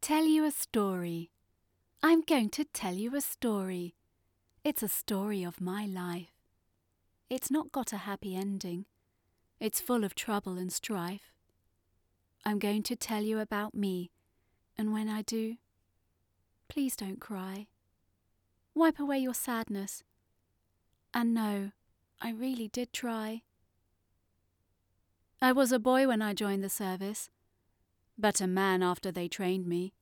Tell you a story. I'm going to tell you a story. It's a story of my life. It's not got a happy ending. It's full of trouble and strife. I'm going to tell you about me, and when I do, please don't cry. Wipe away your sadness. And no, I really did try. I was a boy when I joined the service, but a man after they trained me.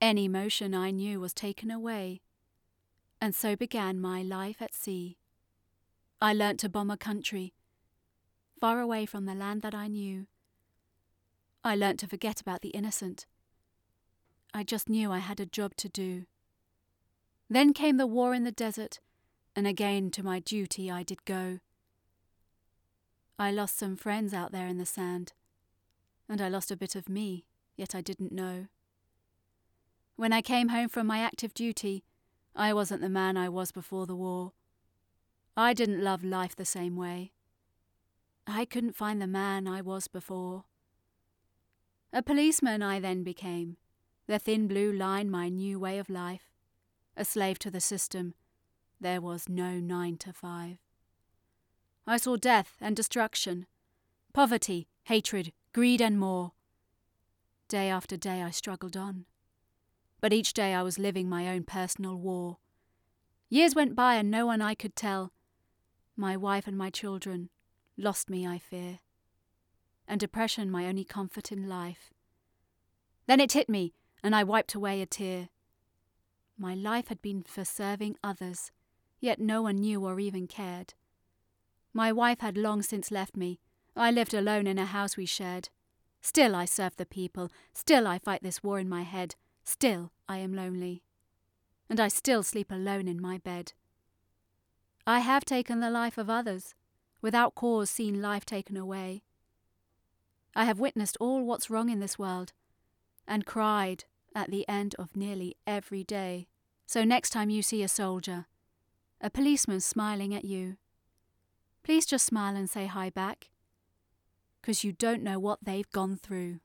Any motion I knew was taken away, and so began my life at sea. I learnt to bomb a country, far away from the land that I knew. I learnt to forget about the innocent. I just knew I had a job to do. Then came the war in the desert, and again to my duty I did go. I lost some friends out there in the sand, and I lost a bit of me, yet I didn't know. When I came home from my active duty, I wasn't the man I was before the war. I didn't love life the same way. I couldn't find the man I was before. A policeman I then became, the thin blue line my new way of life. A slave to the system, there was no nine to five. I saw death and destruction, poverty, hatred, greed, and more. Day after day I struggled on. But each day I was living my own personal war. Years went by and no one I could tell. My wife and my children lost me, I fear. And depression my only comfort in life. Then it hit me, and I wiped away a tear. My life had been for serving others, yet no one knew or even cared. My wife had long since left me. I lived alone in a house we shared. Still I serve the people. Still I fight this war in my head. Still I am lonely. And I still sleep alone in my bed. I have taken the life of others, without cause seen life taken away. I have witnessed all what's wrong in this world, and cried at the end of nearly every day. So next time you see a soldier, a policeman smiling at you, Please just smile and say hi back. Because you don't know what they've gone through.